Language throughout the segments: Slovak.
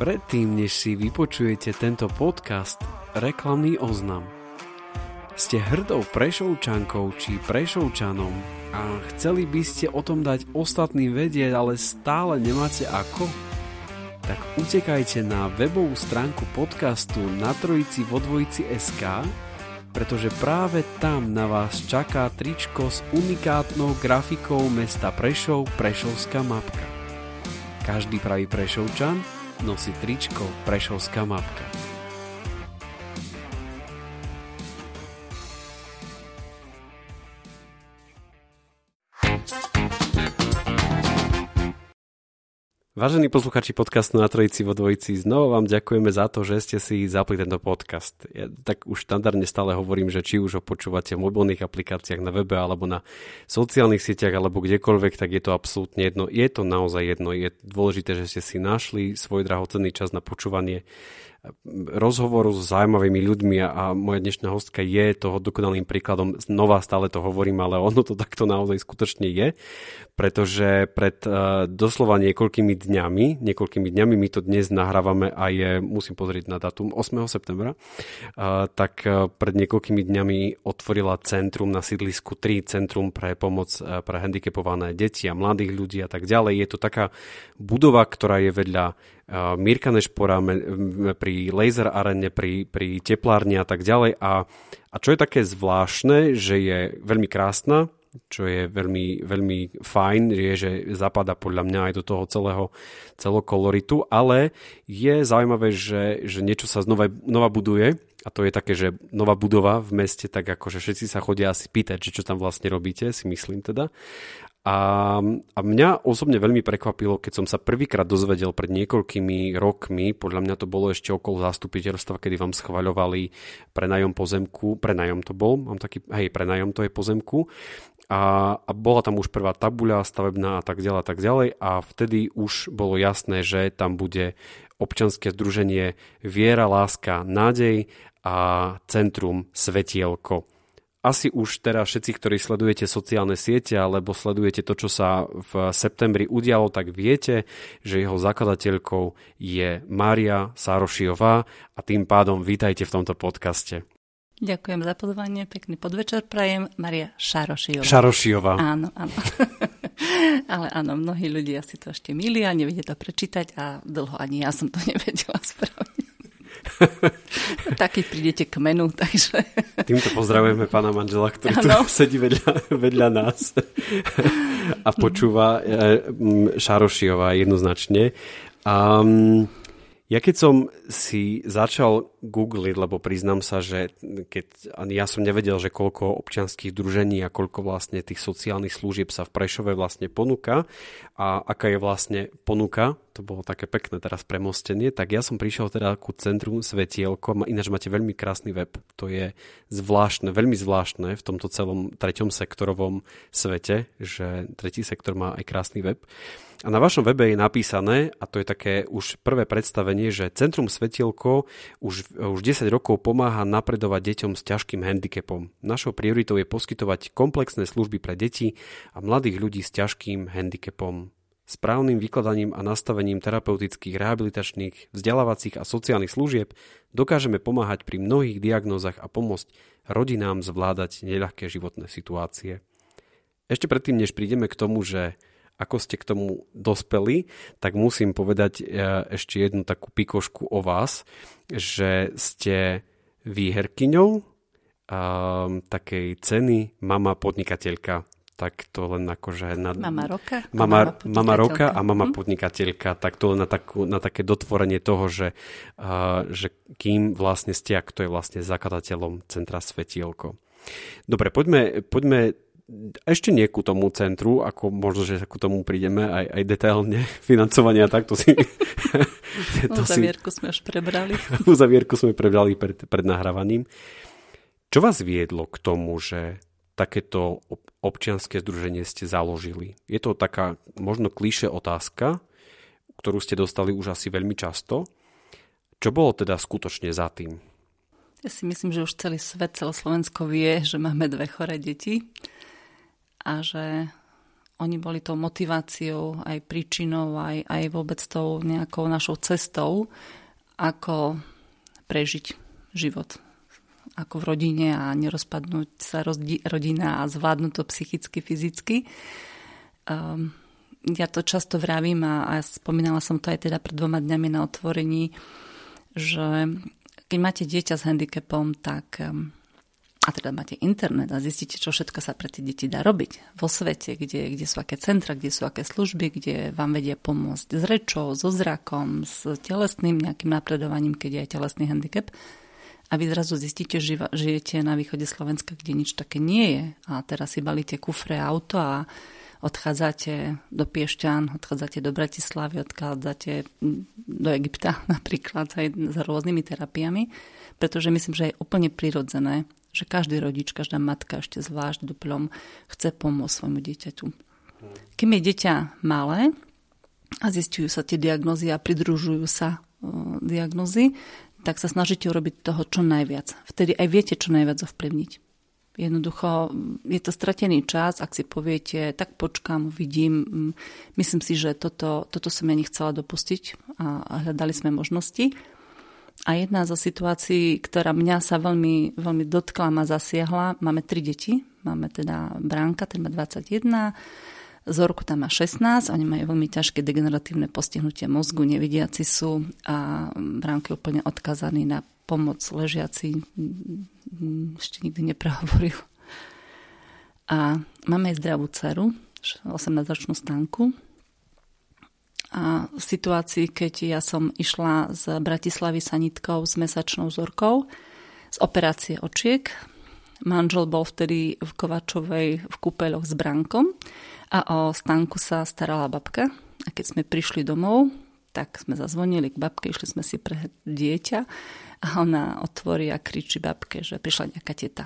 Predtým, než si vypočujete tento podcast, reklamný oznam. Ste hrdou prešovčankou či prešovčanom a chceli by ste o tom dať ostatný vedieť, ale stále nemáte ako? Tak utekajte na webovú stránku podcastu na trojici vo dvojici SK, pretože práve tam na vás čaká tričko s unikátnou grafikou mesta Prešov Prešovská mapka. Každý pravý Prešovčan nosí tričko Prešovská mapka. Vážení posluchači podcastu na Trojici vo Dvojici, znovu vám ďakujeme za to, že ste si zapli tento podcast. Ja tak už štandardne stále hovorím, že či už ho počúvate v mobilných aplikáciách na webe alebo na sociálnych sieťach alebo kdekoľvek, tak je to absolútne jedno. Je to naozaj jedno. Je dôležité, že ste si našli svoj drahocenný čas na počúvanie rozhovoru s zaujímavými ľuďmi a moja dnešná hostka je toho dokonalým príkladom. Znova stále to hovorím, ale ono to takto naozaj skutočne je, pretože pred uh, doslova niekoľkými dňami, niekoľkými dňami my to dnes nahrávame a je, musím pozrieť na datum, 8. septembra, uh, tak uh, pred niekoľkými dňami otvorila centrum na sídlisku 3, centrum pre pomoc pre handicapované deti a mladých ľudí a tak ďalej. Je to taká budova, ktorá je vedľa Mirka Nešpora pri laser arene, pri, pri teplárni a tak ďalej. A, a čo je také zvláštne, že je veľmi krásna, čo je veľmi, veľmi fajn, je, že zapada podľa mňa aj do toho celého celokoloritu, ale je zaujímavé, že, že niečo sa znova, znova buduje a to je také, že nová budova v meste, tak akože všetci sa chodia asi pýtať, že čo tam vlastne robíte, si myslím teda. A, a mňa osobne veľmi prekvapilo, keď som sa prvýkrát dozvedel pred niekoľkými rokmi, podľa mňa to bolo ešte okolo zastupiteľstva, kedy vám schvaľovali prenajom pozemku, prenajom to bol, mám taký, hej, prenajom to je pozemku, a, a bola tam už prvá tabuľa stavebná a tak ďalej a tak ďalej. A vtedy už bolo jasné, že tam bude občanské združenie Viera, Láska, Nádej a Centrum Svetielko asi už teraz všetci, ktorí sledujete sociálne siete alebo sledujete to, čo sa v septembri udialo, tak viete, že jeho zakladateľkou je Mária Sárošiová a tým pádom vítajte v tomto podcaste. Ďakujem za pozvanie, pekný podvečer prajem. Maria Šarošiová. Šarošiová. Áno, áno. Ale áno, mnohí ľudia si to ešte milia, nevedia to prečítať a dlho ani ja som to nevedela správne. tak keď prídete k menu, takže... Týmto pozdravujeme pána manžela, ktorý ano. tu sedí vedľa, vedľa nás a počúva e, Šarošiová jednoznačne. Um, ja keď som si začal googliť, lebo priznám sa, že keď ja som nevedel, že koľko občianských družení a koľko vlastne tých sociálnych služieb sa v Prešove vlastne ponúka a aká je vlastne ponuka, to bolo také pekné teraz premostenie, tak ja som prišiel teda ku Centrum Svetielko, ináč máte veľmi krásny web, to je zvláštne, veľmi zvláštne v tomto celom treťom sektorovom svete, že tretí sektor má aj krásny web. A na vašom webe je napísané, a to je také už prvé predstavenie, že Centrum Svetielko už, už 10 rokov pomáha napredovať deťom s ťažkým handicapom. Našou prioritou je poskytovať komplexné služby pre deti a mladých ľudí s ťažkým handicapom. Správnym vykladaním a nastavením terapeutických, rehabilitačných, vzdelávacích a sociálnych služieb dokážeme pomáhať pri mnohých diagnózach a pomôcť rodinám zvládať neľahké životné situácie. Ešte predtým, než prídeme k tomu, že ako ste k tomu dospeli, tak musím povedať e, ešte jednu takú pikošku o vás, že ste výherkyňou um, takej ceny Mama podnikateľka. tak to len akože... Na, mama roka. Mama, mama roka a mama hm? podnikateľka, tak to len na, takú, na také dotvorenie toho, že, uh, že kým vlastne ste, kto je vlastne zakladateľom Centra Svetielko. Dobre, poďme, poďme ešte nie ku tomu centru, ako možno, že ku tomu prídeme aj, aj detailne financovania, tak to si... to Uzavierku si, sme už prebrali. Uzavierku sme prebrali pred, pred nahrávaním. Čo vás viedlo k tomu, že takéto občianske združenie ste založili? Je to taká možno klíše otázka, ktorú ste dostali už asi veľmi často. Čo bolo teda skutočne za tým? Ja si myslím, že už celý svet, celé Slovensko vie, že máme dve choré deti a že oni boli tou motiváciou, aj príčinou, aj, aj vôbec tou nejakou našou cestou, ako prežiť život ako v rodine a nerozpadnúť sa rozdi- rodina a zvládnuť to psychicky, fyzicky. Um, ja to často vravím a, a spomínala som to aj teda pred dvoma dňami na otvorení, že keď máte dieťa s handicapom, tak um, a teda máte internet a zistíte, čo všetko sa pre tie deti dá robiť vo svete, kde, kde sú aké centra, kde sú aké služby, kde vám vedia pomôcť s rečou, so zrakom, s telesným nejakým napredovaním, keď je aj telesný handicap. A vy zrazu zistíte, že žijete na východe Slovenska, kde nič také nie je. A teraz si balíte kufre auto a odchádzate do Piešťan, odchádzate do Bratislavy, odchádzate do Egypta napríklad aj s rôznymi terapiami, pretože myslím, že je úplne prirodzené, že každý rodič, každá matka ešte zvlášť duplom chce pomôcť svojmu dieťaťu. Keď je dieťa malé a zistujú sa tie diagnozy a pridružujú sa uh, diagnozy, tak sa snažíte urobiť toho čo najviac. Vtedy aj viete čo najviac ovplyvniť. Jednoducho je to stratený čas, ak si poviete, tak počkám, vidím, myslím si, že toto, toto som ja nechcela dopustiť a hľadali sme možnosti. A jedna zo situácií, ktorá mňa sa veľmi, veľmi dotkla, ma zasiahla, máme tri deti, máme teda Bránka, ten má 21, Zorku tam má 16, oni majú veľmi ťažké degeneratívne postihnutie mozgu, nevidiaci sú a Bránka je úplne odkazaný na pomoc ležiaci, ešte nikdy neprehovoril. A máme aj zdravú dceru, 18-ročnú stanku, a v situácii, keď ja som išla z Bratislavy sanitkou s mesačnou zorkou z operácie očiek. Manžel bol vtedy v Kovačovej v kúpeľoch s Brankom a o stanku sa starala babka. A keď sme prišli domov, tak sme zazvonili k babke, išli sme si pre dieťa a ona otvorí a kričí babke, že prišla nejaká teta.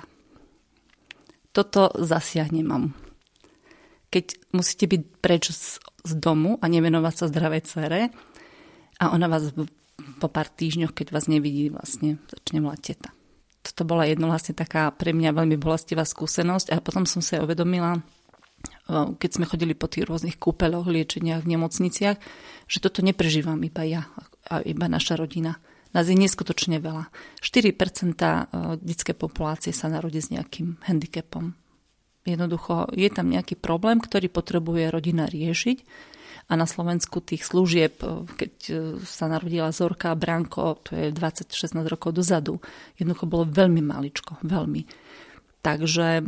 Toto zasiahne mamu. Keď musíte byť preč z z domu a nevenovať sa zdravej cere a ona vás po pár týždňoch, keď vás nevidí, vlastne začne volať teta. Toto bola jedno vlastne taká pre mňa veľmi bolestivá skúsenosť a potom som sa uvedomila, keď sme chodili po tých rôznych kúpeloch, liečeniach v nemocniciach, že toto neprežívam iba ja a iba naša rodina. Nás je neskutočne veľa. 4% detskej populácie sa narodí s nejakým handicapom. Jednoducho je tam nejaký problém, ktorý potrebuje rodina riešiť a na Slovensku tých služieb, e, keď e, sa narodila Zorka a Branko, to je 20-16 rokov dozadu, jednoducho bolo veľmi maličko, veľmi. Takže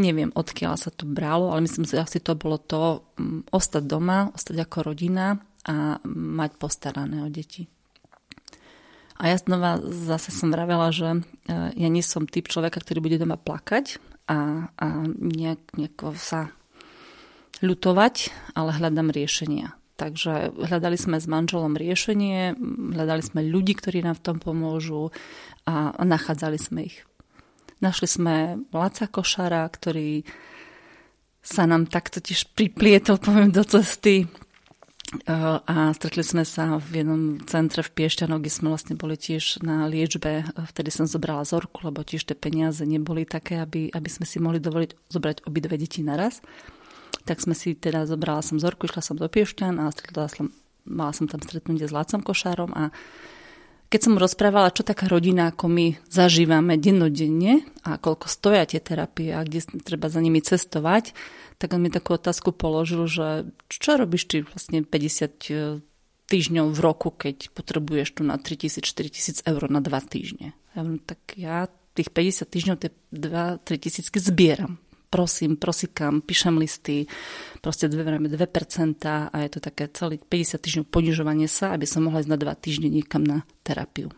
neviem, odkiaľ sa to bralo, ale myslím že asi to bolo to ostať doma, ostať ako rodina a mať postarané o deti. A ja znova zase som vravela, že e, ja nie som typ človeka, ktorý bude doma plakať, a, a nejak, nejako sa ľutovať, ale hľadám riešenia. Takže hľadali sme s manželom riešenie, hľadali sme ľudí, ktorí nám v tom pomôžu a, nachádzali sme ich. Našli sme Laca Košara, ktorý sa nám takto tiež priplietol, poviem, do cesty a stretli sme sa v jednom centre v Piešťanoch, kde sme vlastne boli tiež na liečbe. Vtedy som zobrala zorku, lebo tiež tie peniaze neboli také, aby, aby sme si mohli dovoliť zobrať obidve deti naraz. Tak sme si teda, zobrala som zorku, išla som do Piešťan a stretla som, mala som tam stretnutie s Lácom Košárom a keď som rozprávala, čo taká rodina, ako my zažívame dennodenne a koľko stoja tie terapie a kde treba za nimi cestovať, tak on mi takú otázku položil, že čo robíš ty vlastne 50 e, týždňov v roku, keď potrebuješ tu na 3000-4000 eur na 2 týždne. Ja tak ja tých 50 týždňov, tie 2-3 tisícky zbieram prosím, prosíkam, píšem listy, proste 2%, 2% a je to také celý 50 týždňov ponižovanie sa, aby som mohla ísť na 2 týždne niekam na terapiu.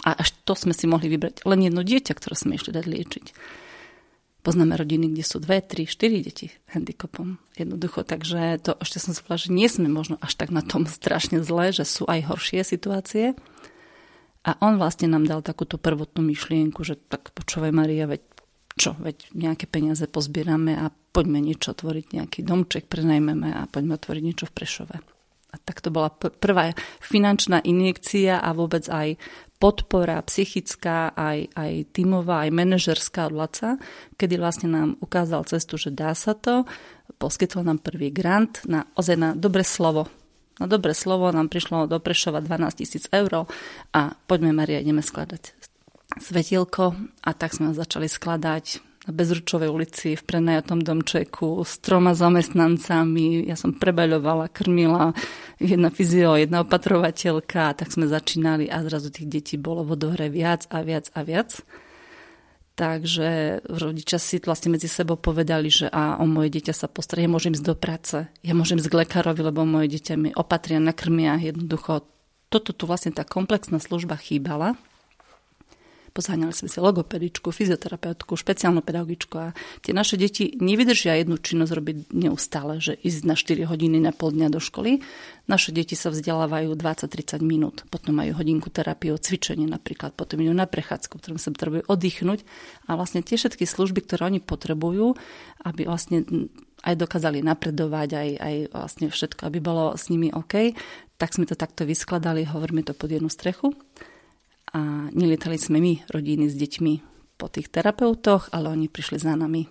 A až to sme si mohli vybrať len jedno dieťa, ktoré sme išli dať liečiť. Poznáme rodiny, kde sú dve, tri, štyri deti handicapom. Jednoducho, takže to ešte som si že nie sme možno až tak na tom strašne zle, že sú aj horšie situácie. A on vlastne nám dal takúto prvotnú myšlienku, že tak počúvaj Maria, veď čo, veď nejaké peniaze pozbierame a poďme niečo tvoriť, nejaký domček prenajmeme a poďme otvoriť niečo v Prešove. A tak to bola prvá finančná injekcia a vôbec aj podpora psychická, aj, aj tímová, aj manažerská od Laca, kedy vlastne nám ukázal cestu, že dá sa to, poskytol nám prvý grant na, ozaj na dobre slovo. Na dobre slovo nám prišlo do Prešova 12 tisíc eur a poďme Maria, ideme skladať svetielko a tak sme začali skladať na Bezručovej ulici v prenajatom domčeku s troma zamestnancami. Ja som prebaľovala, krmila jedna fyzio, jedna opatrovateľka, tak sme začínali a zrazu tých detí bolo vo dohre viac a viac a viac. Takže rodičia si vlastne medzi sebou povedali, že a o moje dieťa sa postará, ja môžem ísť do práce, ja môžem ísť k lekárovi, lebo moje dieťa mi opatria, nakrmia, jednoducho. Toto tu vlastne tá komplexná služba chýbala Pozáňali sme si logopedičku, fyzioterapeutku, špeciálnu pedagogičku a tie naše deti nevydržia jednu činnosť robiť neustále, že ísť na 4 hodiny na pol dňa do školy. Naše deti sa vzdelávajú 20-30 minút, potom majú hodinku terapie, cvičenie napríklad, potom idú na prechádzku, ktorým sa potrebujú oddychnúť. A vlastne tie všetky služby, ktoré oni potrebujú, aby vlastne aj dokázali napredovať, aj, aj vlastne všetko, aby bolo s nimi OK, tak sme to takto vyskladali, hovoríme to pod jednu strechu a nelietali sme my, rodiny s deťmi, po tých terapeutoch, ale oni prišli za nami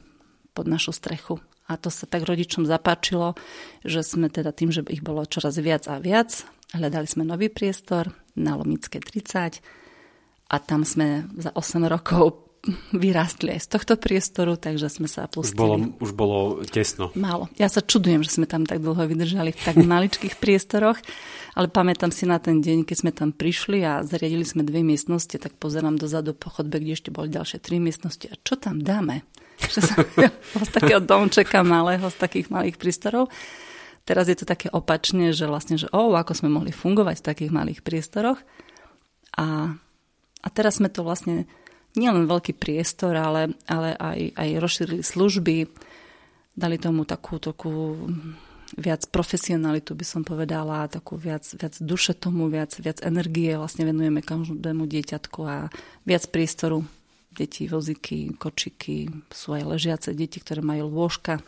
pod našu strechu. A to sa tak rodičom zapáčilo, že sme teda tým, že ich bolo čoraz viac a viac, hľadali sme nový priestor na Lomické 30 a tam sme za 8 rokov vyrástli aj z tohto priestoru, takže sme sa pustili. Už bolo, už bolo tesno. Málo. Ja sa čudujem, že sme tam tak dlho vydržali v tak maličkých priestoroch, ale pamätám si na ten deň, keď sme tam prišli a zariadili sme dve miestnosti, tak pozerám dozadu po chodbe, kde ešte boli ďalšie tri miestnosti. A čo tam dáme? Že sa, z takého domčeka malého, z takých malých priestorov. Teraz je to také opačne, že vlastne, že oh, ako sme mohli fungovať v takých malých priestoroch. A, a teraz sme to vlastne nielen veľký priestor, ale, ale aj, aj rozšírili služby, dali tomu takú, takú viac profesionalitu, by som povedala, takú viac, viac duše tomu, viac, viac energie vlastne venujeme každému dieťatku a viac priestoru. Deti, vozíky, kočiky, sú aj ležiace deti, ktoré majú lôžka.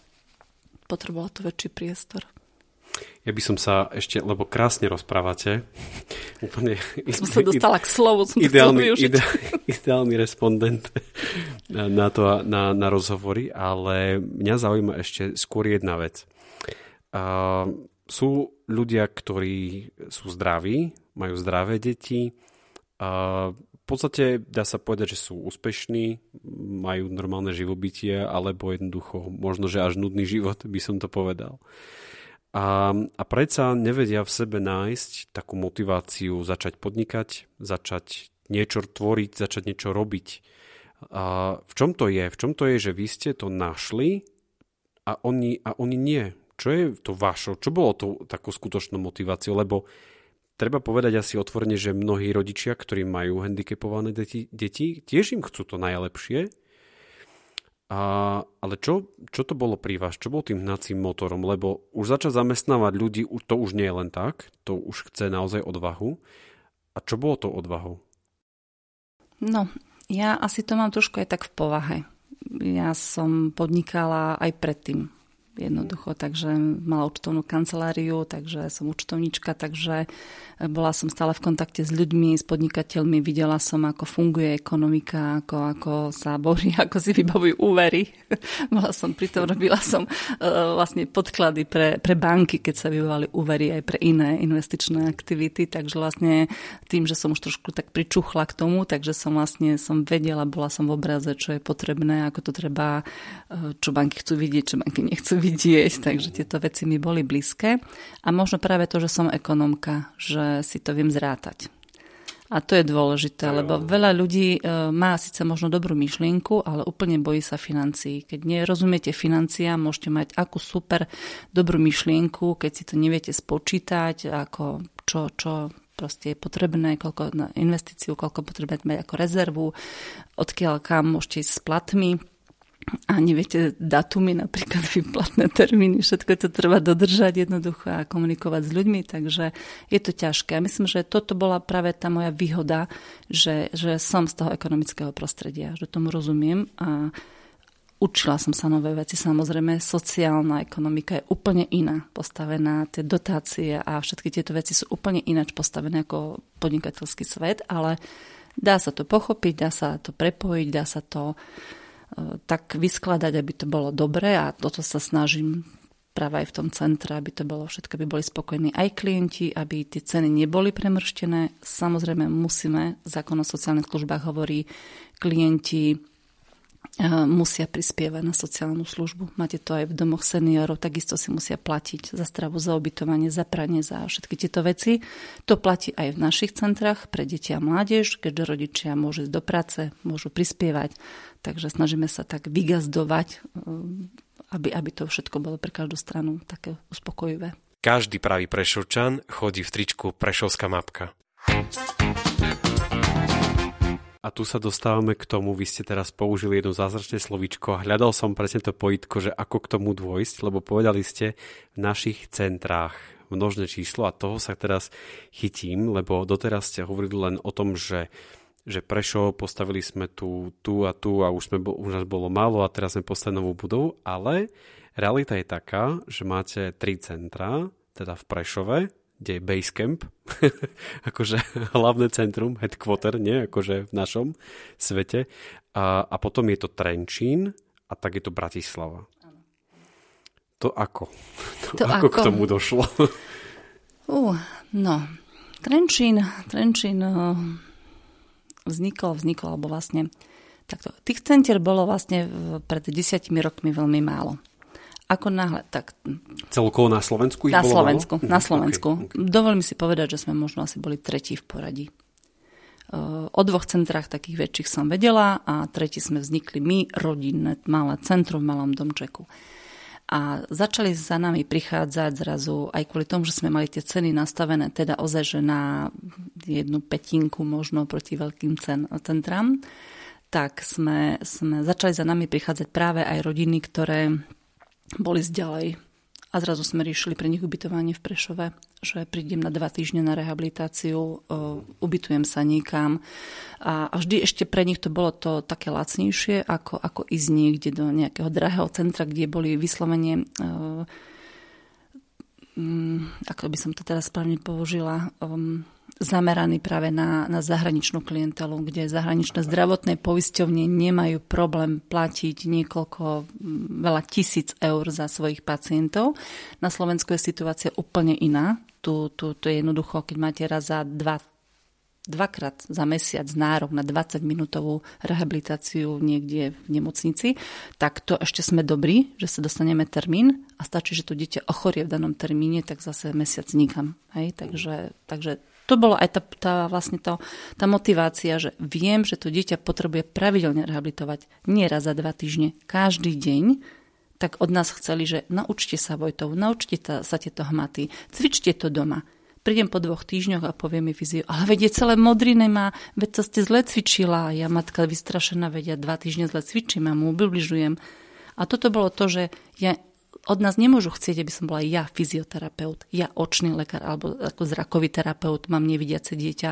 Potrebovalo to väčší priestor. Ja by som sa ešte, lebo krásne rozprávate. Úplne, som sa dostala k slovu, som ideálny, ide, ideálny respondent na, to, na, na rozhovory, ale mňa zaujíma ešte skôr jedna vec. Uh, sú ľudia, ktorí sú zdraví, majú zdravé deti, uh, v podstate dá sa povedať, že sú úspešní, majú normálne živobytie, alebo jednoducho možno, že až nudný život, by som to povedal. A, a predsa nevedia v sebe nájsť takú motiváciu začať podnikať, začať niečo tvoriť, začať niečo robiť. A v čom to je? V čom to je, že vy ste to našli a oni, a oni nie? Čo je to vašo? Čo bolo to takou skutočnou motiváciou? Lebo treba povedať asi otvorene, že mnohí rodičia, ktorí majú handicapované deti, deti tiež im chcú to najlepšie, a, ale čo, čo to bolo pri vás? Čo bol tým hnacím motorom? Lebo už začať zamestnávať ľudí, to už nie je len tak, to už chce naozaj odvahu. A čo bolo to odvahou? No, ja asi to mám trošku aj tak v povahe. Ja som podnikala aj predtým jednoducho, takže mala účtovnú kanceláriu, takže som účtovníčka, takže bola som stále v kontakte s ľuďmi, s podnikateľmi, videla som, ako funguje ekonomika, ako, ako sa borí, ako si vybavujú úvery. bola som pri tom, robila som uh, vlastne podklady pre, pre banky, keď sa vybavovali úvery aj pre iné investičné aktivity, takže vlastne tým, že som už trošku tak pričuchla k tomu, takže som vlastne som vedela, bola som v obraze, čo je potrebné, ako to treba, uh, čo banky chcú vidieť, čo banky nechcú vidieť, takže tieto veci mi boli blízke. A možno práve to, že som ekonomka, že si to viem zrátať. A to je dôležité, lebo veľa ľudí e, má síce možno dobrú myšlienku, ale úplne bojí sa financií. Keď nerozumiete financiám, môžete mať akú super dobrú myšlienku, keď si to neviete spočítať, ako čo, čo proste je potrebné, koľko na investíciu, koľko potrebné mať ako rezervu, odkiaľ kam môžete ísť s platmi, a neviete datumy, napríklad vyplatné termíny, všetko to treba dodržať jednoducho a komunikovať s ľuďmi, takže je to ťažké. A myslím, že toto bola práve tá moja výhoda, že, že som z toho ekonomického prostredia, že tomu rozumiem a učila som sa nové veci. Samozrejme, sociálna ekonomika je úplne iná postavená, tie dotácie a všetky tieto veci sú úplne ináč postavené ako podnikateľský svet, ale dá sa to pochopiť, dá sa to prepojiť, dá sa to tak vyskladať, aby to bolo dobré a toto sa snažím práve aj v tom centre, aby to bolo všetko, aby boli spokojní aj klienti, aby tie ceny neboli premrštené. Samozrejme musíme, zákon o sociálnych službách hovorí, klienti musia prispievať na sociálnu službu. Máte to aj v domoch seniorov, takisto si musia platiť za stravu, za ubytovanie, za pranie, za všetky tieto veci. To platí aj v našich centrách pre deti a mládež, keďže rodičia môžu ísť do práce, môžu prispievať. Takže snažíme sa tak vygazdovať, aby, aby to všetko bolo pre každú stranu také uspokojivé. Každý pravý prešovčan chodí v tričku Prešovská mapka. A tu sa dostávame k tomu, vy ste teraz použili jedno zázračné slovíčko hľadal som presne to pojitko, že ako k tomu dôjsť, lebo povedali ste v našich centrách množné číslo a toho sa teraz chytím, lebo doteraz ste hovorili len o tom, že že prešo, postavili sme tu, tu a tu a už, sme, už nás bolo málo a teraz sme postavili novú budovu, ale realita je taká, že máte tri centra, teda v Prešove, kde je Basecamp, akože hlavné centrum, headquarter, nie, akože v našom svete. A, a potom je to Trenčín a tak je to Bratislava. To ako? To, to ako, ako k tomu došlo? Uh, no, Trenčín, Trenčín uh, vznikol, vznikol, alebo vlastne takto. Tých centier bolo vlastne pred desiatimi rokmi veľmi málo. Ako náhle, tak... Celkovo na Slovensku Na Slovensku, málo? na Slovensku. Okay, okay. Dovolím si povedať, že sme možno asi boli tretí v poradí. O dvoch centrách takých väčších som vedela a tretí sme vznikli my, rodinné, malé centrum v malom domčeku. A začali za nami prichádzať zrazu aj kvôli tomu, že sme mali tie ceny nastavené teda ozaj, že na jednu petinku možno proti veľkým cen, centram, tak sme, sme začali za nami prichádzať práve aj rodiny, ktoré boli zďalej. A zrazu sme riešili pre nich ubytovanie v Prešove, že prídem na dva týždne na rehabilitáciu, ubytujem sa niekam. A, a vždy ešte pre nich to bolo to také lacnejšie, ako, ako ísť niekde do nejakého drahého centra, kde boli vyslovene um, ako by som to teraz správne použila, um, zameraný práve na, na zahraničnú klientelu, kde zahraničné zdravotné poisťovne nemajú problém platiť niekoľko, veľa tisíc eur za svojich pacientov. Na Slovensku je situácia úplne iná. Tu, tu, tu je jednoducho, keď máte raz za dva, dvakrát za mesiac nárok na 20-minútovú rehabilitáciu niekde v nemocnici, tak to ešte sme dobrí, že sa dostaneme termín a stačí, že to dieťa ochorie v danom termíne, tak zase mesiac nikam. Hej? Takže, takže to bolo aj tá, tá, vlastne to, tá motivácia, že viem, že to dieťa potrebuje pravidelne rehabilitovať, nie raz za dva týždne, každý deň, tak od nás chceli, že naučte sa Vojtov, naučte sa tieto hmaty, cvičte to doma. Prídem po dvoch týždňoch a poviem mi fyzio, ale vedie celé modriny má, veď to ste zle cvičila. Ja matka vystrašená, vedia, dva týždne zle cvičím a mu ubližujem. A toto bolo to, že ja od nás nemôžu chcieť, aby som bola ja fyzioterapeut, ja očný lekár alebo ako zrakový terapeut, mám nevidiace dieťa,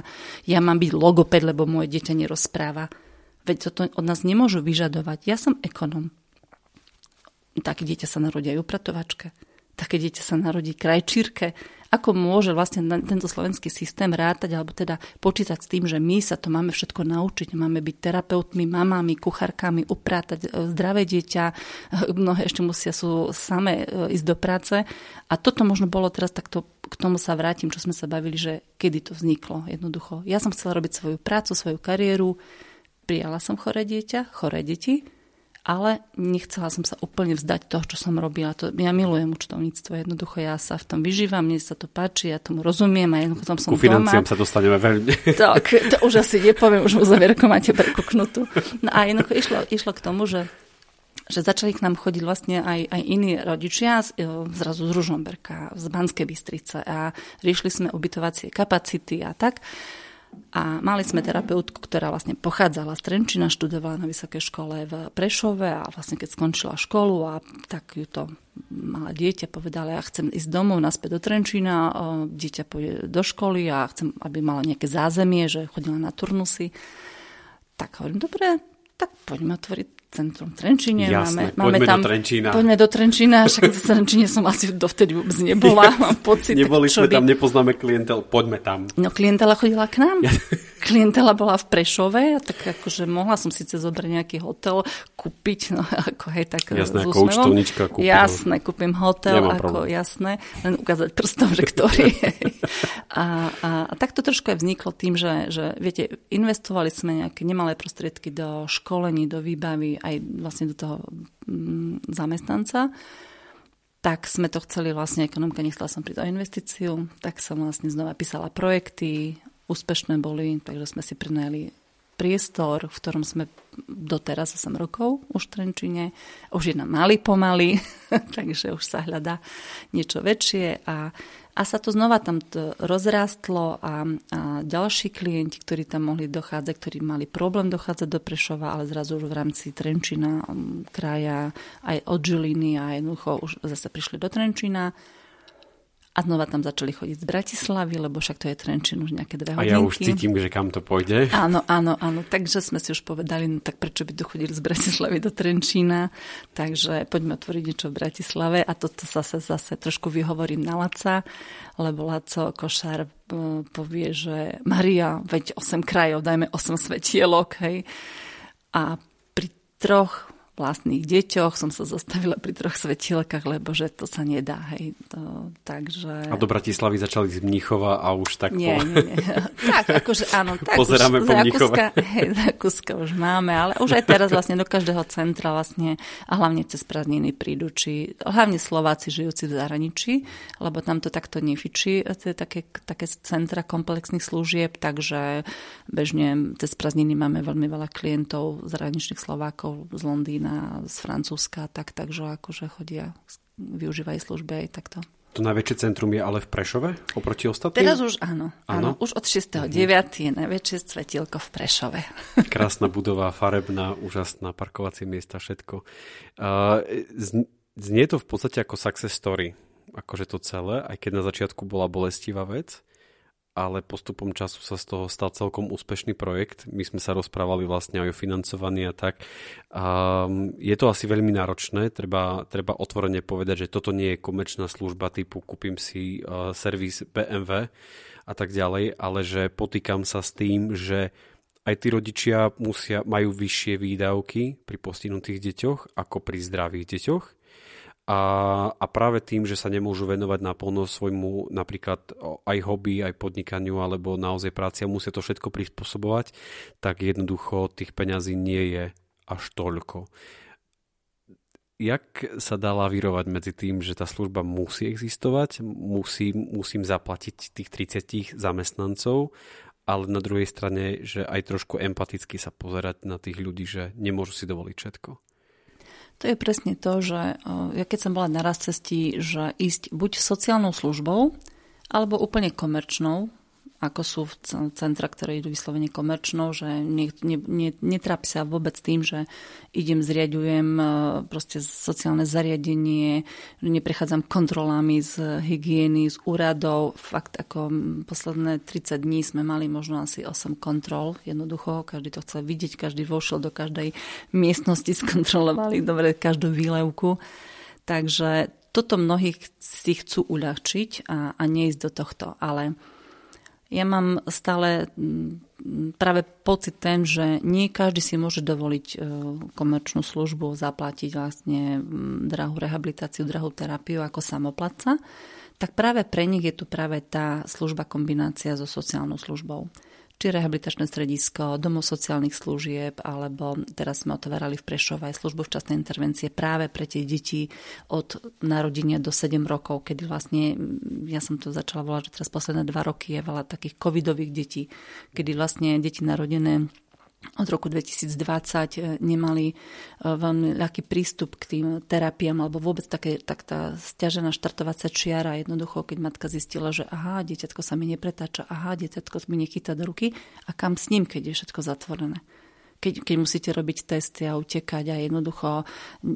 ja mám byť logoped, lebo moje dieťa nerozpráva. Veď toto od nás nemôžu vyžadovať. Ja som ekonom. Také dieťa sa narodí aj upratovačke. Také dieťa sa narodí krajčírke ako môže vlastne tento slovenský systém rátať alebo teda počítať s tým, že my sa to máme všetko naučiť, máme byť terapeutmi, mamami, kuchárkami, uprátať e, zdravé dieťa, e, mnohé ešte musia sú same ísť do práce. A toto možno bolo teraz takto, k tomu sa vrátim, čo sme sa bavili, že kedy to vzniklo jednoducho. Ja som chcela robiť svoju prácu, svoju kariéru, prijala som choré dieťa, choré deti ale nechcela som sa úplne vzdať toho, čo som robila. To, ja milujem účtovníctvo, jednoducho ja sa v tom vyžívam, mne sa to páči, ja tomu rozumiem a jednoducho tam som Ku financiám sa dostaneme veľmi. Tak, to už asi nepoviem, už mu zavierko máte prekuknutú. No a jednoducho išlo, išlo k tomu, že že začali k nám chodiť vlastne aj, aj iní rodičia, z, e, zrazu z Ružomberka, z Banskej Bystrice a riešili sme ubytovacie kapacity a tak. A mali sme terapeutku, ktorá vlastne pochádzala z Trenčina, študovala na vysokej škole v Prešove a vlastne keď skončila školu a tak ju to mala dieťa, povedala, ja chcem ísť domov naspäť do Trenčína, dieťa pôjde do školy a chcem, aby mala nejaké zázemie, že chodila na turnusy. Tak hovorím, dobre, tak poďme otvoriť centrum Trenčine. Jasné, máme, máme tam, do Trenčína. Poďme do Trenčína, však v Trenčine som asi dovtedy vôbec nebola, mám pocit. Neboli sme by... tam, nepoznáme klientel, poďme tam. No klientela chodila k nám. klientela bola v Prešove, tak akože mohla som síce zobrať nejaký hotel, kúpiť, no ako hej, tak Jasné, ako účtovnička kúpim. Jasné, kúpim hotel, Nemám ako problém. jasné, len ukázať prstom, že ktorý a, a, a tak to trošku aj vzniklo tým, že, že viete, investovali sme nejaké nemalé prostriedky do školení, do výbavy, aj vlastne do toho mm, zamestnanca tak sme to chceli vlastne, ekonomka nechcela som pri o investíciu, tak som vlastne znova písala projekty, úspešné boli, takže sme si prinajali priestor, v ktorom sme doteraz 8 rokov už v Trenčine. Už je nám malý pomaly, takže už sa hľadá niečo väčšie a, a sa to znova tam to rozrástlo a, a ďalší klienti, ktorí tam mohli dochádzať, ktorí mali problém dochádzať do Prešova, ale zrazu už v rámci Trenčina, kraja, aj od Žiliny a jednoducho už zase prišli do Trenčina a znova tam začali chodiť z Bratislavy, lebo však to je Trenčín už nejaké dve hodinky. A ja už cítim, že kam to pôjde. Áno, áno, áno. Takže sme si už povedali, no tak prečo by tu chodili z Bratislavy do Trenčína. Takže poďme otvoriť niečo v Bratislave a toto zase, zase trošku vyhovorím na Laca, lebo Laco Košár e, povie, že Maria, veď 8 krajov, dajme 8 svetielok, hej. A pri troch vlastných deťoch som sa zastavila pri troch svetielkach, lebo že to sa nedá. Hej. To, takže... A do Bratislavy začali z Mníchova a už tak nie, po... nie, nie. Tak, akože áno. Tak Pozeráme už, po Mníchove. Hej, Rakúska už máme, ale už aj teraz vlastne do každého centra vlastne a hlavne cez prázdniny prídu, či hlavne Slováci žijúci v zahraničí, lebo tam to takto nefičí, to je také, také centra komplexných služieb, takže bežne cez prázdniny máme veľmi veľa klientov zahraničných Slovákov z Londýna z Francúzska, tak, takže akože chodia, využívajú služby aj takto. To najväčšie centrum je ale v Prešove oproti ostatným? Teraz už áno. áno. áno už od 6.9. Mm-hmm. je najväčšie svetielko v Prešove. Krásna budova, farebná, úžasná, parkovacie miesta, všetko. Uh, znie to v podstate ako success story, akože to celé, aj keď na začiatku bola bolestivá vec ale postupom času sa z toho stal celkom úspešný projekt. My sme sa rozprávali vlastne aj o financovaní a tak. Um, je to asi veľmi náročné, treba, treba otvorene povedať, že toto nie je komerčná služba typu kúpim si uh, servis BMW a tak ďalej, ale že potýkam sa s tým, že aj tí rodičia musia, majú vyššie výdavky pri postihnutých deťoch ako pri zdravých deťoch a, a práve tým, že sa nemôžu venovať naplno svojmu napríklad aj hobby, aj podnikaniu alebo naozaj práci a musia to všetko prispôsobovať, tak jednoducho tých peňazí nie je až toľko. Jak sa dá lavírovať medzi tým, že tá služba musí existovať, musí, musím zaplatiť tých 30 zamestnancov, ale na druhej strane, že aj trošku empaticky sa pozerať na tých ľudí, že nemôžu si dovoliť všetko? To je presne to, že ja keď som bola na raz cestí, že ísť buď sociálnou službou, alebo úplne komerčnou, ako sú v centra, ktoré idú vyslovene komerčnou, že ne, ne, ne, netrápi sa vôbec tým, že idem, zriadujem e, proste sociálne zariadenie, že neprechádzam kontrolami z hygieny, z úradov. Fakt ako posledné 30 dní sme mali možno asi 8 kontrol. Jednoducho, každý to chcel vidieť, každý vošiel do každej miestnosti, skontrolovali dobre každú výlevku. Takže toto mnohých si chcú uľahčiť a, a neísť do tohto, ale ja mám stále mm, práve pocit ten, že nie každý si môže dovoliť e, komerčnú službu, zaplatiť vlastne mm, drahú rehabilitáciu, drahú terapiu ako samoplatca, tak práve pre nich je tu práve tá služba kombinácia so sociálnou službou. Či rehabilitačné stredisko, domov sociálnych služieb, alebo teraz sme otvárali v Prešove aj službu včasnej intervencie práve pre tie deti od narodenia do 7 rokov, kedy vlastne, ja som to začala volať, že teraz posledné dva roky je veľa takých covidových detí, kedy vlastne deti narodené od roku 2020 e, nemali e, veľmi ľahký prístup k tým terapiám alebo vôbec také, tak tá stiažená štartovacia čiara jednoducho, keď matka zistila, že aha, dieťatko sa mi nepretáča, aha, dieťatko mi nechytá do ruky a kam s ním, keď je všetko zatvorené. Keď, keď musíte robiť testy a utekať a jednoducho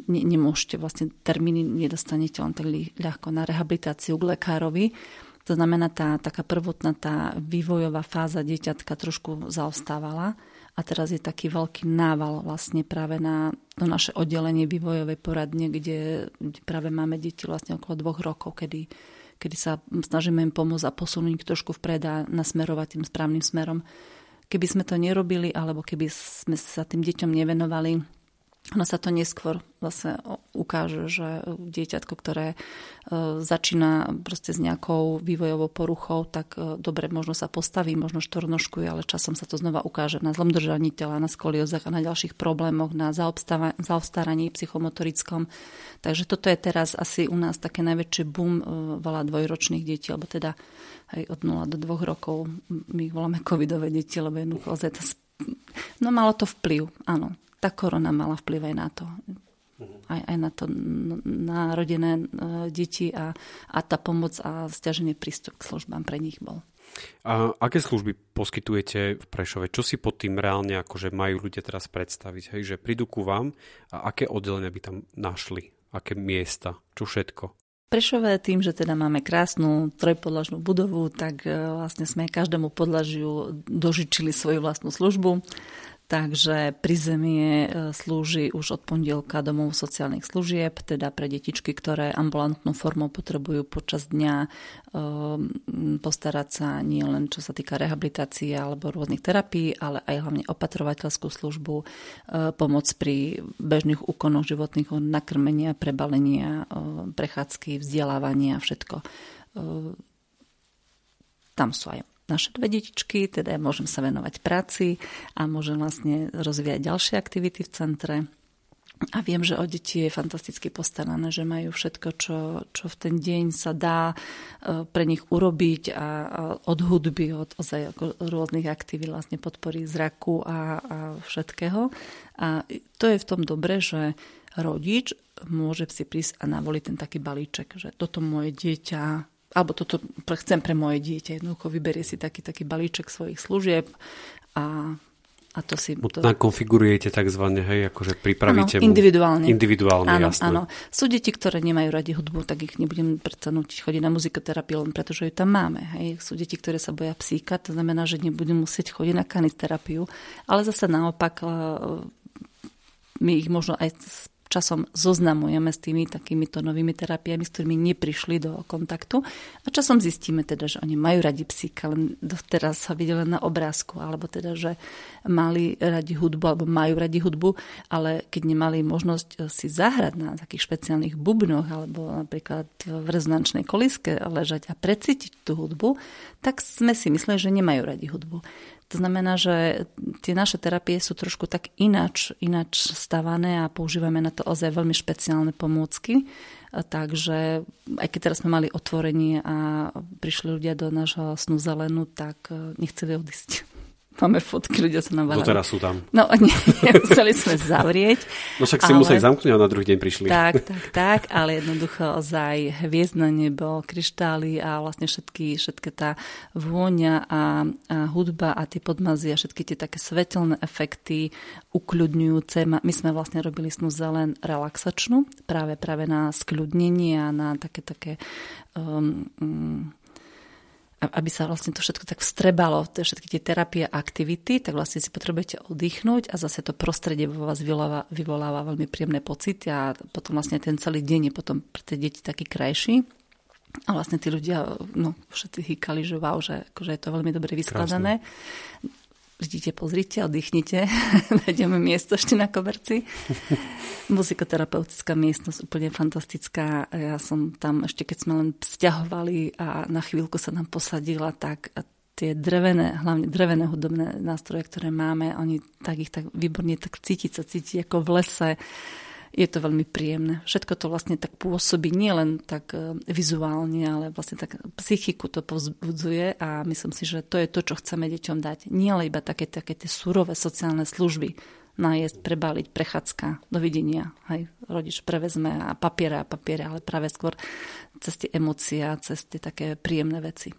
ne, nemôžete, vlastne termíny nedostanete len tak ľahko na rehabilitáciu k lekárovi, to znamená, tá taká prvotná tá vývojová fáza dieťatka trošku zaostávala a teraz je taký veľký nával vlastne práve na to naše oddelenie vývojovej poradne, kde, práve máme deti vlastne okolo dvoch rokov, kedy, kedy sa snažíme im pomôcť a posunúť trošku vpred a nasmerovať tým správnym smerom. Keby sme to nerobili, alebo keby sme sa tým deťom nevenovali, ono sa to neskôr vlastne ukáže, že dieťatko, ktoré e, začína proste s nejakou vývojovou poruchou, tak e, dobre, možno sa postaví, možno štornoškuje, ale časom sa to znova ukáže na zlom držaní tela, na skoliozach a na ďalších problémoch, na zaobstaraní psychomotorickom. Takže toto je teraz asi u nás také najväčší boom e, veľa dvojročných detí, alebo teda aj od 0 do 2 rokov my ich voláme covidové deti, lebo jednoducho to No malo to vplyv, áno tá korona mala vplyv aj na to. Aj, aj na to narodené e, deti a, a tá pomoc a stiažený prístup k službám pre nich bol. A aké služby poskytujete v Prešove? Čo si pod tým reálne akože majú ľudia teraz predstaviť? Hej, že prídu ku vám a aké oddelenia by tam našli? Aké miesta? Čo všetko? Prešové tým, že teda máme krásnu trojpodlažnú budovu, tak e, vlastne sme každému podlažiu dožičili svoju vlastnú službu. Takže prizemie e, slúži už od pondelka domov sociálnych služieb, teda pre detičky, ktoré ambulantnou formou potrebujú počas dňa e, postarať sa nie len čo sa týka rehabilitácie alebo rôznych terapií, ale aj hlavne opatrovateľskú službu, e, pomoc pri bežných úkonoch životných nakrmenia, prebalenia, prechádzky, vzdelávania a všetko. Tam sú aj naše dve detičky, teda ja môžem sa venovať práci a môžem vlastne rozvíjať ďalšie aktivity v centre. A viem, že o deti je fantasticky postarané, že majú všetko, čo, čo v ten deň sa dá e, pre nich urobiť a, a od hudby, od ozaj rôznych aktivít, vlastne podpory zraku a, a všetkého. A to je v tom dobre, že rodič môže si prísť a navoliť ten taký balíček, že toto moje dieťa alebo toto chcem pre moje dieťa. Jednoducho vyberie si taký, taký balíček svojich služieb a a to si... To... Nakonfigurujete takzvané, hej, akože pripravíte ano, individuálne. Mu, individuálne, áno, jasné. Áno, Sú deti, ktoré nemajú radi hudbu, tak ich nebudem predsa nutiť chodiť na muzikoterapiu, len preto, že ju tam máme. Hej. Sú deti, ktoré sa boja psíka, to znamená, že nebudem musieť chodiť na kanisterapiu. Ale zase naopak e, my ich možno aj časom zoznamujeme s tými takýmito novými terapiami, s ktorými neprišli do kontaktu a časom zistíme teda, že oni majú radi psíka, len doteraz sa videli na obrázku, alebo teda, že mali radi hudbu, alebo majú radi hudbu, ale keď nemali možnosť eh, si zahrať na takých špeciálnych bubnoch, alebo napríklad v rezonančnej koliske ležať a precítiť tú hudbu, tak sme si mysleli, že nemajú radi hudbu. To znamená, že tie naše terapie sú trošku tak inač, inač stavané a používame na to ozaj veľmi špeciálne pomôcky. Takže aj keď teraz sme mali otvorenie a prišli ľudia do nášho snu zelenú, tak eh, nechceli odísť. Máme fotky, ľudia sa nám Doteraz sú tam. No, nie, museli sme zavrieť. No však si ale... museli zamknúť a na druhý deň prišli. Tak, tak, tak, ale jednoducho ozaj hviezdne nebo, kryštály a vlastne všetky, všetky tá vôňa a, a hudba a tie podmazy a všetky tie také svetelné efekty ukľudňujúce. My sme vlastne robili snu zelen relaxačnú, práve, práve na skľudnenie a na také, také um, um, aby sa vlastne to všetko tak vstrebalo, všetky tie terapie a aktivity, tak vlastne si potrebujete oddychnúť a zase to prostredie vo vás vyvoláva, vyvoláva veľmi príjemné pocity a potom vlastne ten celý deň je potom pre tie deti taký krajší. A vlastne tí ľudia, no všetci hýkali, že wow, že akože je to veľmi dobre vyskladané. Krásne Vidíte, pozrite, oddychnite. Nájdeme miesto ešte na koberci. Muzikoterapeutická miestnosť úplne fantastická. Ja som tam ešte, keď sme len vzťahovali a na chvíľku sa nám posadila, tak tie drevené, hlavne drevené hudobné nástroje, ktoré máme, oni tak ich tak výborne tak cítiť sa cíti ako v lese. Je to veľmi príjemné. Všetko to vlastne tak pôsobí nielen tak e, vizuálne, ale vlastne tak psychiku to povzbudzuje a myslím si, že to je to, čo chceme deťom dať. Nie len iba také, také tie surové sociálne služby, nájsť, prebaliť, prechádzka, dovidenia. Hej, rodič prevezme a papiere a papiere, ale práve skôr cez tie a cez tie také príjemné veci.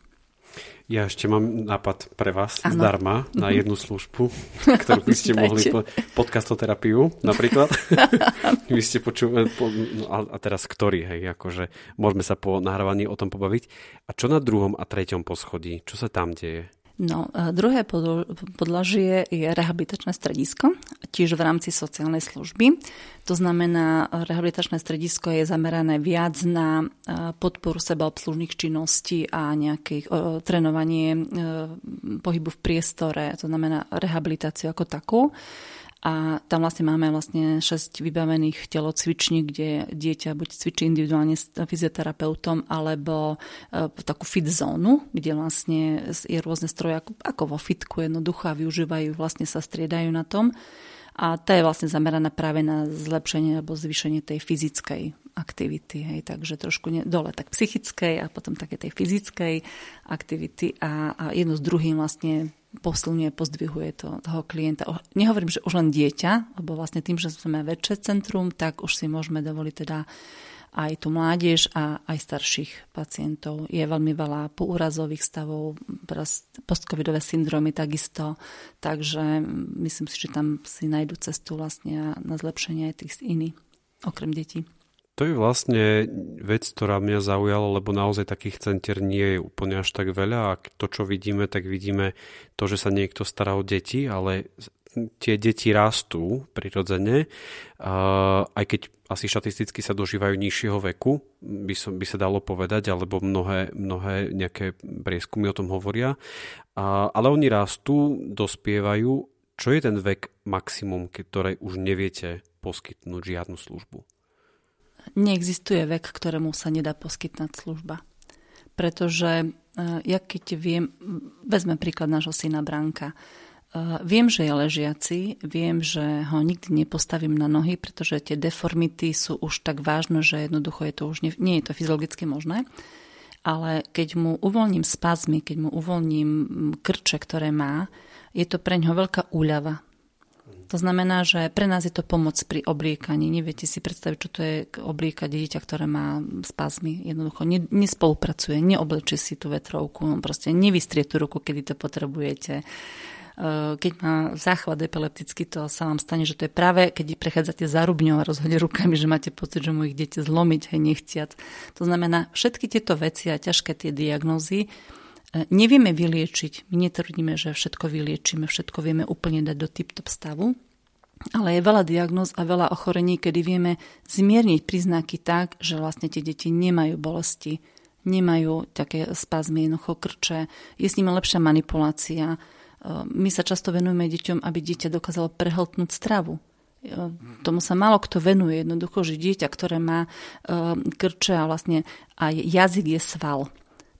Ja ešte mám nápad pre vás ano. zdarma na mhm. jednu službu, ktorú by ste mohli po, podcastoterapiu napríklad. Vy ste počúvali, po, no a teraz ktorý, hej, akože môžeme sa po nahrávaní o tom pobaviť. A čo na druhom a treťom poschodí? Čo sa tam deje? No, druhé podlažie je rehabilitačné stredisko, tiež v rámci sociálnej služby. To znamená, rehabilitačné stredisko je zamerané viac na podporu sebaobslužných činností a nejaké trénovanie pohybu v priestore, to znamená rehabilitáciu ako takú. A tam vlastne máme vlastne 6 vybavených telocviční, kde dieťa buď cvičí individuálne s fyzioterapeutom, alebo e, takú fit zónu, kde vlastne je rôzne stroje ako, ako vo fitku jednoducho a využívajú, vlastne sa striedajú na tom. A tá je vlastne zameraná práve na zlepšenie alebo zvýšenie tej fyzickej aktivity, hej, takže trošku ne, dole tak psychickej a potom také tej fyzickej aktivity a, a jedno s druhým vlastne posilňuje, pozdvihuje to, toho klienta. Nehovorím, že už len dieťa, lebo vlastne tým, že sme väčšie centrum, tak už si môžeme dovoliť teda aj tú mládež a aj starších pacientov. Je veľmi veľa poúrazových stavov, postcovidové syndromy takisto, takže myslím si, že tam si nájdu cestu vlastne na zlepšenie aj tých iných, okrem detí. To je vlastne vec, ktorá mňa zaujala, lebo naozaj takých centier nie je úplne až tak veľa a to, čo vidíme, tak vidíme to, že sa niekto stará o deti, ale tie deti rastú prirodzene, aj keď asi štatisticky sa dožívajú nižšieho veku, by, som, by sa dalo povedať, alebo mnohé, mnohé nejaké prieskumy o tom hovoria, ale oni rastú, dospievajú. Čo je ten vek maximum, ktoré už neviete poskytnúť žiadnu službu? Neexistuje vek, ktorému sa nedá poskytnúť služba. Pretože e, ja keď viem, vezmem príklad nášho syna Branka, e, viem, že je ležiaci, viem, že ho nikdy nepostavím na nohy, pretože tie deformity sú už tak vážne, že jednoducho je to už nie, nie je to fyziologicky možné. Ale keď mu uvoľním spazmy, keď mu uvoľním krče, ktoré má, je to pre ňoho veľká úľava. To znamená, že pre nás je to pomoc pri obliekaní. Neviete si predstaviť, čo to je obliekať dieťa, ktoré má spazmy. Jednoducho nespolupracuje, neoblečí si tú vetrovku, proste nevystrie tú ruku, kedy to potrebujete. E, keď má záchvat epileptický, to sa vám stane, že to je práve, keď prechádzate za rubňou a rozhodne rukami, že máte pocit, že mu ich idete zlomiť, hej, nechciac. To znamená, všetky tieto veci a ťažké tie diagnózy nevieme vyliečiť. My netvrdíme, že všetko vyliečíme, všetko vieme úplne dať do tip-top stavu, ale je veľa diagnóz a veľa ochorení, kedy vieme zmierniť príznaky tak, že vlastne tie deti nemajú bolesti, nemajú také spazmy, jednoducho krče, je s nimi lepšia manipulácia. E, my sa často venujeme deťom, aby dieťa dokázalo prehltnúť stravu. E, tomu sa málo kto venuje. Jednoducho, že dieťa, ktoré má e, krče a vlastne aj jazyk je sval,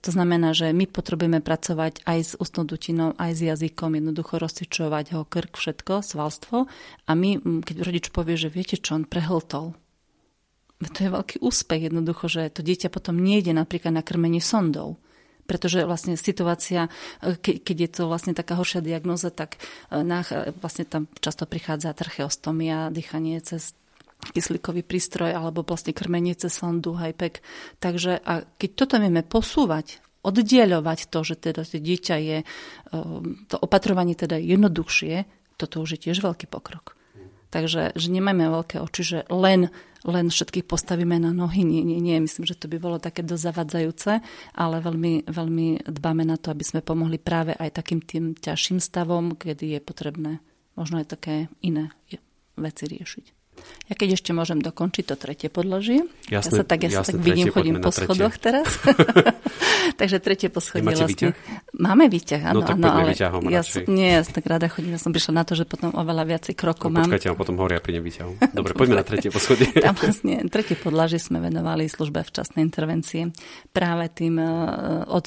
to znamená, že my potrebujeme pracovať aj s ústnou dutinou, aj s jazykom, jednoducho rozcvičovať ho krk, všetko, svalstvo. A my, keď rodič povie, že viete čo, on prehltol, to je veľký úspech jednoducho, že to dieťa potom nejde napríklad na krmenie sondou. Pretože vlastne situácia, e, keď je to vlastne taká horšia diagnoza, tak e, vlastne tam často prichádza tracheostomia, dýchanie cez kyslíkový prístroj alebo vlastne krmenie cez sondu, hajpek. Takže a keď toto vieme posúvať, oddieľovať to, že teda to dieťa je, ehm, to opatrovanie teda jednoduchšie, toto už je tiež veľký pokrok. Takže že nemáme veľké oči, že len, len všetkých postavíme na nohy. Nie, nie, nie. Myslím, že to by bolo také dosť ale veľmi, veľmi dbáme na to, aby sme pomohli práve aj takým tým ťažším stavom, kedy je potrebné možno aj také iné veci riešiť. Ja keď ešte môžem dokončiť to tretie podložie. Jasne, ja sa tak, ja jasne, sa tak vidím, chodím po schodoch teraz. Takže tretie poschodie Nemáte vlastne. výťah? Máme výťah, áno, No tak áno, ale výťahom ja, som- nie, ja som tak rada chodím, ja som prišla na to, že potom oveľa viacej krokov No, mám. počkajte, a potom horia pri nevyťahu. Dobre, poďme na tretie poschodie. Tam vlastne tretie podlažie sme venovali službe včasnej intervencie práve tým e, od,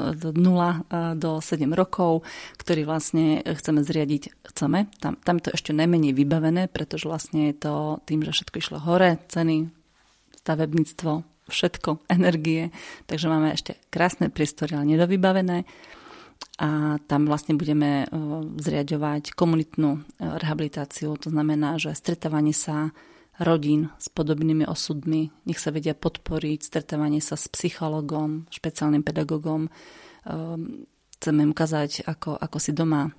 od 0 do 7 rokov, ktorý vlastne chceme zriadiť, chceme. Tam, tam je to ešte najmenej vybavené, pretože vlastne to tým, že všetko išlo hore, ceny, stavebníctvo, všetko, energie. Takže máme ešte krásne priestory, ale nedovybavené a tam vlastne budeme e, zriadovať komunitnú e, rehabilitáciu. To znamená, že stretávanie sa rodín s podobnými osudmi, nech sa vedia podporiť, stretávanie sa s psychologom, špeciálnym pedagogom. Ehm, Chceme im ukázať, ako, ako si doma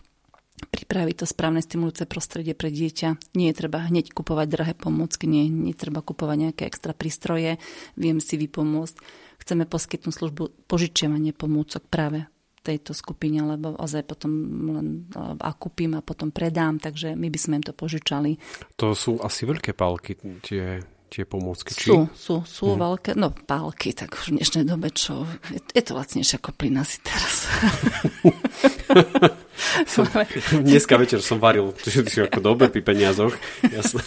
pripraviť to správne stimulujúce prostredie pre dieťa. Nie je treba hneď kupovať drahé pomôcky, nie, nie treba kupovať nejaké extra prístroje, viem si vypomôcť. Chceme poskytnúť službu požičiavanie pomôcok práve tejto skupine, lebo ozaj potom len a kúpim a potom predám, takže my by sme im to požičali. To sú asi veľké pálky, tie, tie pomôcky. Či? Sú, sú, sú hmm. veľké, no pálky, tak už v dnešnej dobe čo, je, je to lacnejšie ako plyn asi teraz. Som, dneska večer som varil, si ako dobre pri peniazoch. Jasné.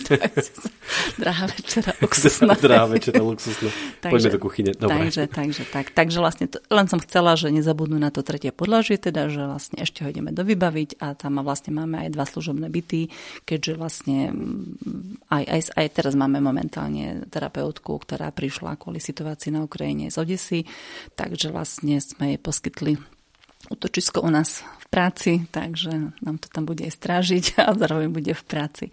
Drahá večera, luxusná. Drahá večera, luxusná. Poďme do kuchyne. Dobre. Takže, takže, tak, takže vlastne to, len som chcela, že nezabudnú na to tretie podlažie, teda, že vlastne ešte ho ideme dovybaviť a tam vlastne máme aj dva služobné byty, keďže vlastne mm, aj, aj, aj teraz máme momentálne terapeutku, ktorá prišla kvôli situácii na Ukrajine z Odesy, takže vlastne sme jej poskytli útočisko u nás v práci, takže nám to tam bude aj strážiť a zároveň bude v práci.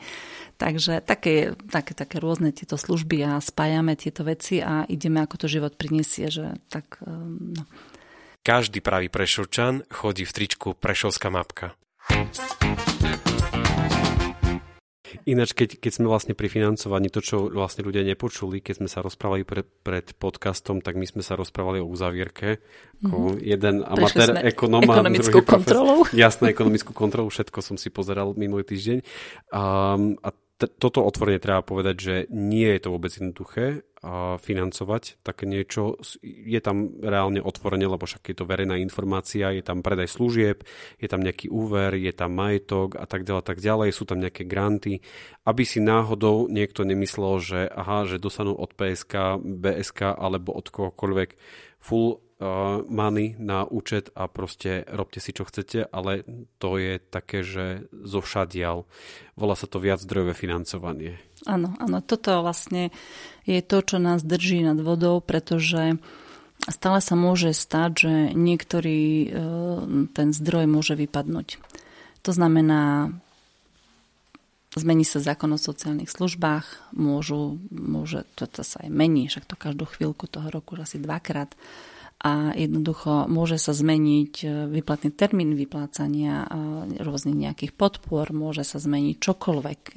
Takže také, také, také rôzne tieto služby a spájame tieto veci a ideme, ako to život prinesie, že tak, no. Každý pravý prešovčan chodí v tričku Prešovská mapka. Ináč, keď, keď sme vlastne pri financovaní, to, čo vlastne ľudia nepočuli, keď sme sa rozprávali pre, pred podcastom, tak my sme sa rozprávali o uzavierke. Ako mm-hmm. jeden amatér ekonóm a ekonomickú kontrolu. Jasné, ekonomickú kontrolu, všetko som si pozeral minulý týždeň. Um, a t- toto otvorene treba povedať, že nie je to vôbec jednoduché financovať také niečo. Je tam reálne otvorene, lebo však je to verejná informácia, je tam predaj služieb, je tam nejaký úver, je tam majetok a tak ďalej, tak ďalej, sú tam nejaké granty, aby si náhodou niekto nemyslel, že aha, že dostanú od PSK, BSK alebo od kohokoľvek full uh, money na účet a proste robte si čo chcete, ale to je také, že zo všadial. Volá sa to viac zdrojové financovanie. Áno, áno, toto vlastne je to, čo nás drží nad vodou, pretože stále sa môže stať, že niektorý e, ten zdroj môže vypadnúť. To znamená, zmení sa zákon o sociálnych službách, môžu, môže, to sa aj mení, však to každú chvíľku toho roku asi dvakrát, a jednoducho môže sa zmeniť e, výplatný termín vyplácania rôznych nejakých podpor, môže sa zmeniť čokoľvek. E,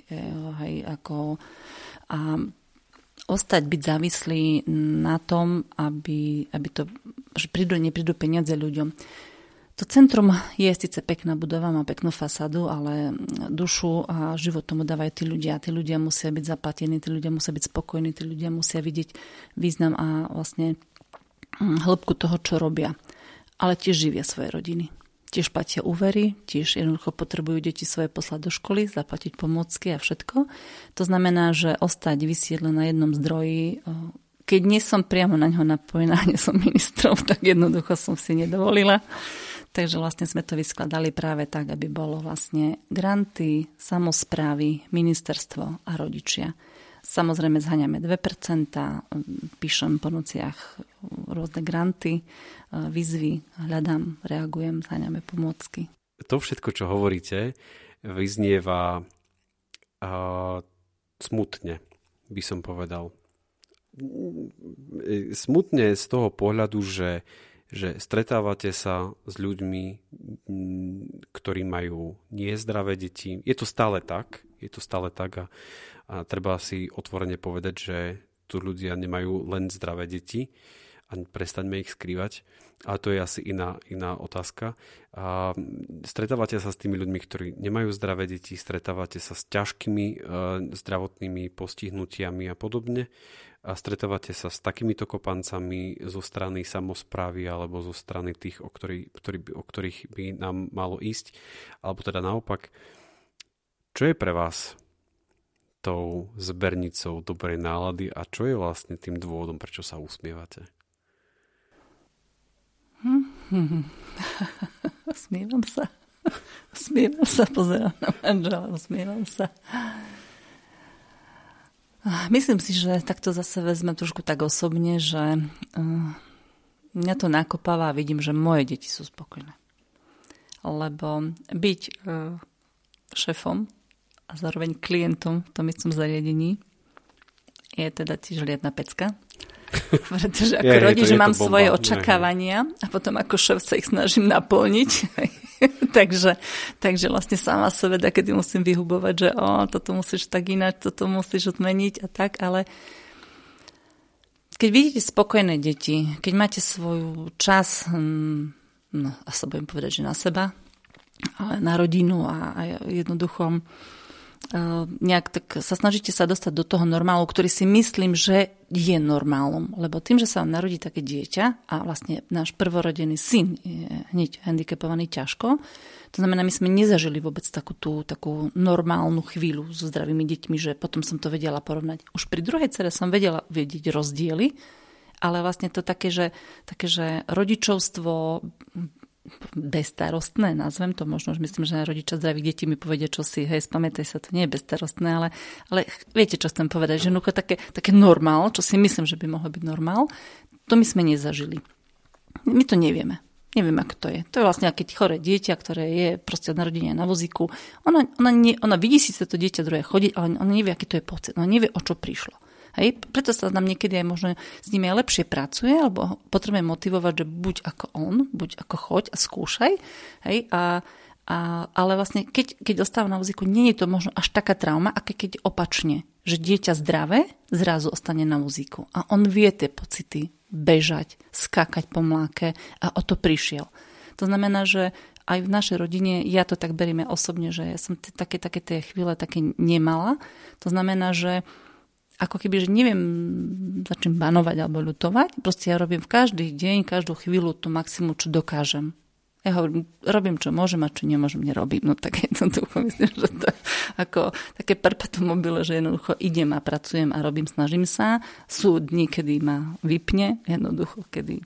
hej, ako, a ostať byť závislý na tom, aby, aby to, že prídu, neprídu peniaze ľuďom. To centrum je síce pekná budova, má peknú fasádu, ale dušu a život tomu dávajú tí ľudia. Tí ľudia musia byť zaplatení, tí ľudia musia byť spokojní, tí ľudia musia vidieť význam a vlastne hĺbku toho, čo robia. Ale tiež živia svoje rodiny. Tiež platia úvery, tiež jednoducho potrebujú deti svoje poslať do školy, zaplatiť pomôcky a všetko. To znamená, že ostať vysieť len na jednom zdroji, keď nie som priamo na ňo napojená, nie som ministrom, tak jednoducho som si nedovolila. Takže vlastne sme to vyskladali práve tak, aby bolo vlastne granty, samozprávy, ministerstvo a rodičia. Samozrejme zhaňame 2%, píšem po nociach rôzne granty, výzvy, hľadám, reagujem, zhaňame pomôcky. To všetko, čo hovoríte, vyznieva uh, smutne, by som povedal. Smutne z toho pohľadu, že, že stretávate sa s ľuďmi, ktorí majú nezdravé deti. Je to stále tak, je to stále tak a a treba si otvorene povedať, že tu ľudia nemajú len zdravé deti a a prestaňme ich skrývať. Ale to je asi iná, iná otázka. A stretávate sa s tými ľuďmi, ktorí nemajú zdravé deti, stretávate sa s ťažkými e, zdravotnými postihnutiami a podobne. A stretávate sa s takýmito kopancami zo strany samozprávy alebo zo strany tých, o, ktorý, ktorý, o ktorých by nám malo ísť. Alebo teda naopak, čo je pre vás tou zbernicou dobrej nálady a čo je vlastne tým dôvodom, prečo sa usmievate? Hmm. Sa. Smievam sa, pozerám na manžela, smievam sa. Myslím si, že takto zase vezme trošku tak osobne, že uh, mňa to nakopáva a vidím, že moje deti sú spokojné. Lebo byť uh, šefom a zároveň klientom v tom istom zariadení je teda tiež riadna pecka. Pretože ako je, rodič je mám bomba. svoje očakávania a potom ako šéf sa ich snažím naplniť. takže, takže vlastne sama sebe kedy musím vyhubovať, že o, toto musíš tak ináč, toto musíš odmeniť a tak, ale keď vidíte spokojné deti, keď máte svoj čas, no a sa budem povedať, že na seba, ale na rodinu a, a jednoducho nejak tak sa snažíte sa dostať do toho normálu, ktorý si myslím, že je normálom. Lebo tým, že sa narodí také dieťa a vlastne náš prvorodený syn je hneď handicapovaný ťažko, to znamená, my sme nezažili vôbec takú tú takú normálnu chvíľu so zdravými deťmi, že potom som to vedela porovnať. Už pri druhej cere som vedela vedieť rozdiely, ale vlastne to také, že, také, že rodičovstvo bezstarostné, nazvem to možno, že myslím, že rodičia zdravých detí mi povedia, čo si, hej, spamätaj sa, to nie je bezstarostné, ale, ale viete, čo chcem povedať, že jednoducho také, také normál, čo si myslím, že by mohlo byť normál, to my sme nezažili. My to nevieme. Neviem, ako to je. To je vlastne, keď chore dieťa, ktoré je proste od narodenia na vozíku, ona, ona, nie, ona vidí si to dieťa druhé chodiť, ale ona nevie, aký to je pocit. Ona nevie, o čo prišlo. Hej? Preto sa nám niekedy aj možno s nimi aj lepšie pracuje, alebo potrebujeme motivovať, že buď ako on, buď ako choď a skúšaj. Hej? A, a, ale vlastne, keď, keď ostáva na vozíku, nie je to možno až taká trauma, aké keď opačne, že dieťa zdravé zrazu ostane na vozíku a on vie tie pocity bežať, skákať po mláke a o to prišiel. To znamená, že aj v našej rodine, ja to tak beriem osobne, že ja som t- také, také tie chvíle také nemala. To znamená, že ako keby, že neviem za čím banovať alebo ľutovať. Proste ja robím v každý deň, každú chvíľu to maximum, čo dokážem. Ja hovorím, robím, čo môžem a čo nemôžem, nerobím. No tak jednoducho myslím, že to ako také perpetuum mobile, že jednoducho idem a pracujem a robím, snažím sa. Sú dni, kedy ma vypne, jednoducho, kedy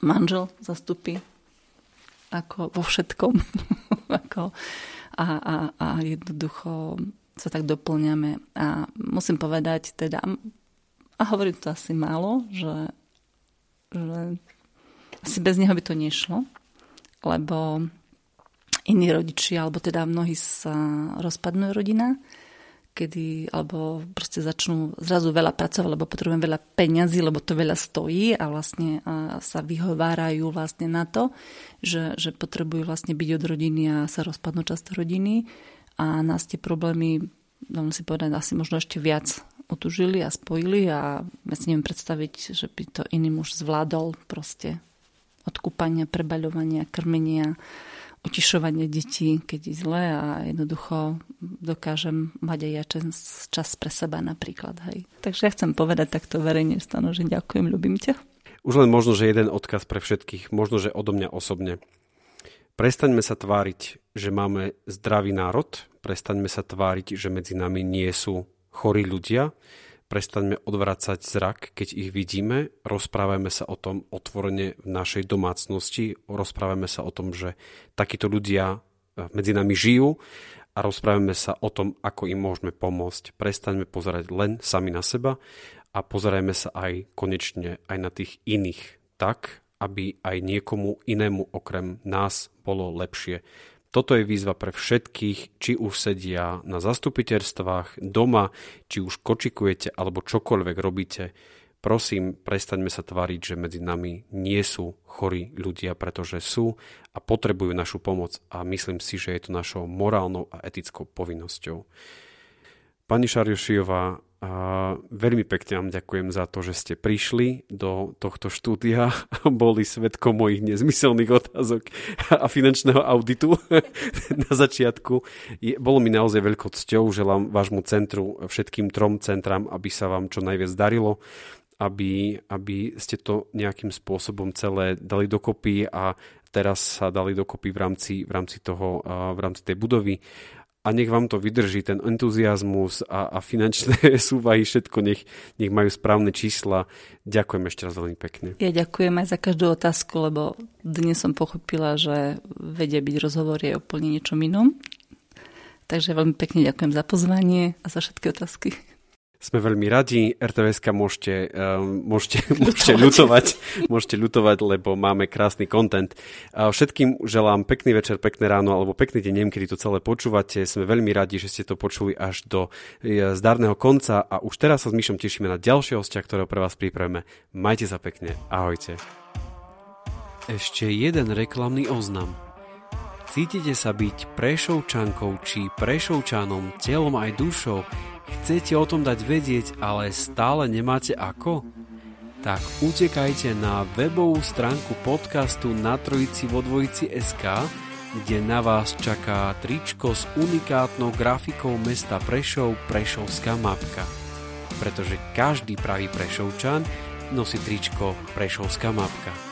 manžel zastupí ako vo všetkom. ako, a, a, a jednoducho sa tak doplňame. A musím povedať teda, a hovorím to asi málo, že, že asi bez neho by to nešlo, lebo iní rodičia, alebo teda mnohí sa rozpadnú rodina, kedy, alebo proste začnú zrazu veľa pracovať, lebo potrebujem veľa peňazí, lebo to veľa stojí a vlastne a sa vyhovárajú vlastne na to, že, že potrebujú vlastne byť od rodiny a sa rozpadnú často rodiny a nás tie problémy, dám si povedať, asi možno ešte viac otužili a spojili a ja si neviem predstaviť, že by to iný muž zvládol proste od kúpania, prebaľovania, krmenia, utišovania detí, keď je zle a jednoducho dokážem mať aj ja čas, čas pre seba napríklad. Hej. Takže ja chcem povedať takto verejne stano, že ďakujem, ľubím ťa. Už len možno, že jeden odkaz pre všetkých, možno, že odo mňa osobne. Prestaňme sa tváriť, že máme zdravý národ, prestaňme sa tváriť, že medzi nami nie sú chorí ľudia, prestaňme odvracať zrak, keď ich vidíme, rozprávajme sa o tom otvorene v našej domácnosti, rozprávajme sa o tom, že takíto ľudia eh, medzi nami žijú. A rozprávame sa o tom, ako im môžeme pomôcť. Prestaňme pozerať len sami na seba a pozerajme sa aj konečne aj na tých iných tak, aby aj niekomu inému okrem nás bolo lepšie. Toto je výzva pre všetkých, či už sedia na zastupiteľstvách, doma, či už kočikujete alebo čokoľvek robíte. Prosím, prestaňme sa tváriť, že medzi nami nie sú chorí ľudia, pretože sú a potrebujú našu pomoc a myslím si, že je to našou morálnou a etickou povinnosťou. Pani Šarjošiová, A veľmi pekne vám ďakujem za to, že ste prišli do tohto štúdia a boli svetkom mojich nezmyselných otázok a finančného auditu na začiatku. Je, bolo mi naozaj veľkou cťou, želám vášmu centru, všetkým trom centram, aby sa vám čo najviac darilo, aby, aby ste to nejakým spôsobom celé dali dokopy a teraz sa dali dokopy v rámci, v rámci, toho, v rámci tej budovy a nech vám to vydrží, ten entuziasmus a, a finančné súvahy, všetko nech, nech majú správne čísla. Ďakujem ešte raz veľmi pekne. Ja ďakujem aj za každú otázku, lebo dnes som pochopila, že vedia byť rozhovor je úplne niečom inom. Takže veľmi pekne ďakujem za pozvanie a za všetky otázky. Sme veľmi radi. RTVSK môžete, um, môžete, môžete, ľutovať, môžete ľutovať, lebo máme krásny kontent. Všetkým želám pekný večer, pekné ráno alebo pekný deň, neviem, kedy to celé počúvate. Sme veľmi radi, že ste to počuli až do e, zdarného konca a už teraz sa s Myšom tešíme na ďalšie hostia, ktorého pre vás pripravíme. Majte sa pekne. Ahojte. Ešte jeden reklamný oznam. Cítite sa byť prešovčankou či prešovčanom telom aj dušou, Chcete o tom dať vedieť, ale stále nemáte ako? Tak utekajte na webovú stránku podcastu na trojici vo dvojici SK, kde na vás čaká tričko s unikátnou grafikou mesta Prešov Prešovská mapka. Pretože každý pravý Prešovčan nosí tričko Prešovská mapka.